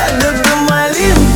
Я люблю малинку.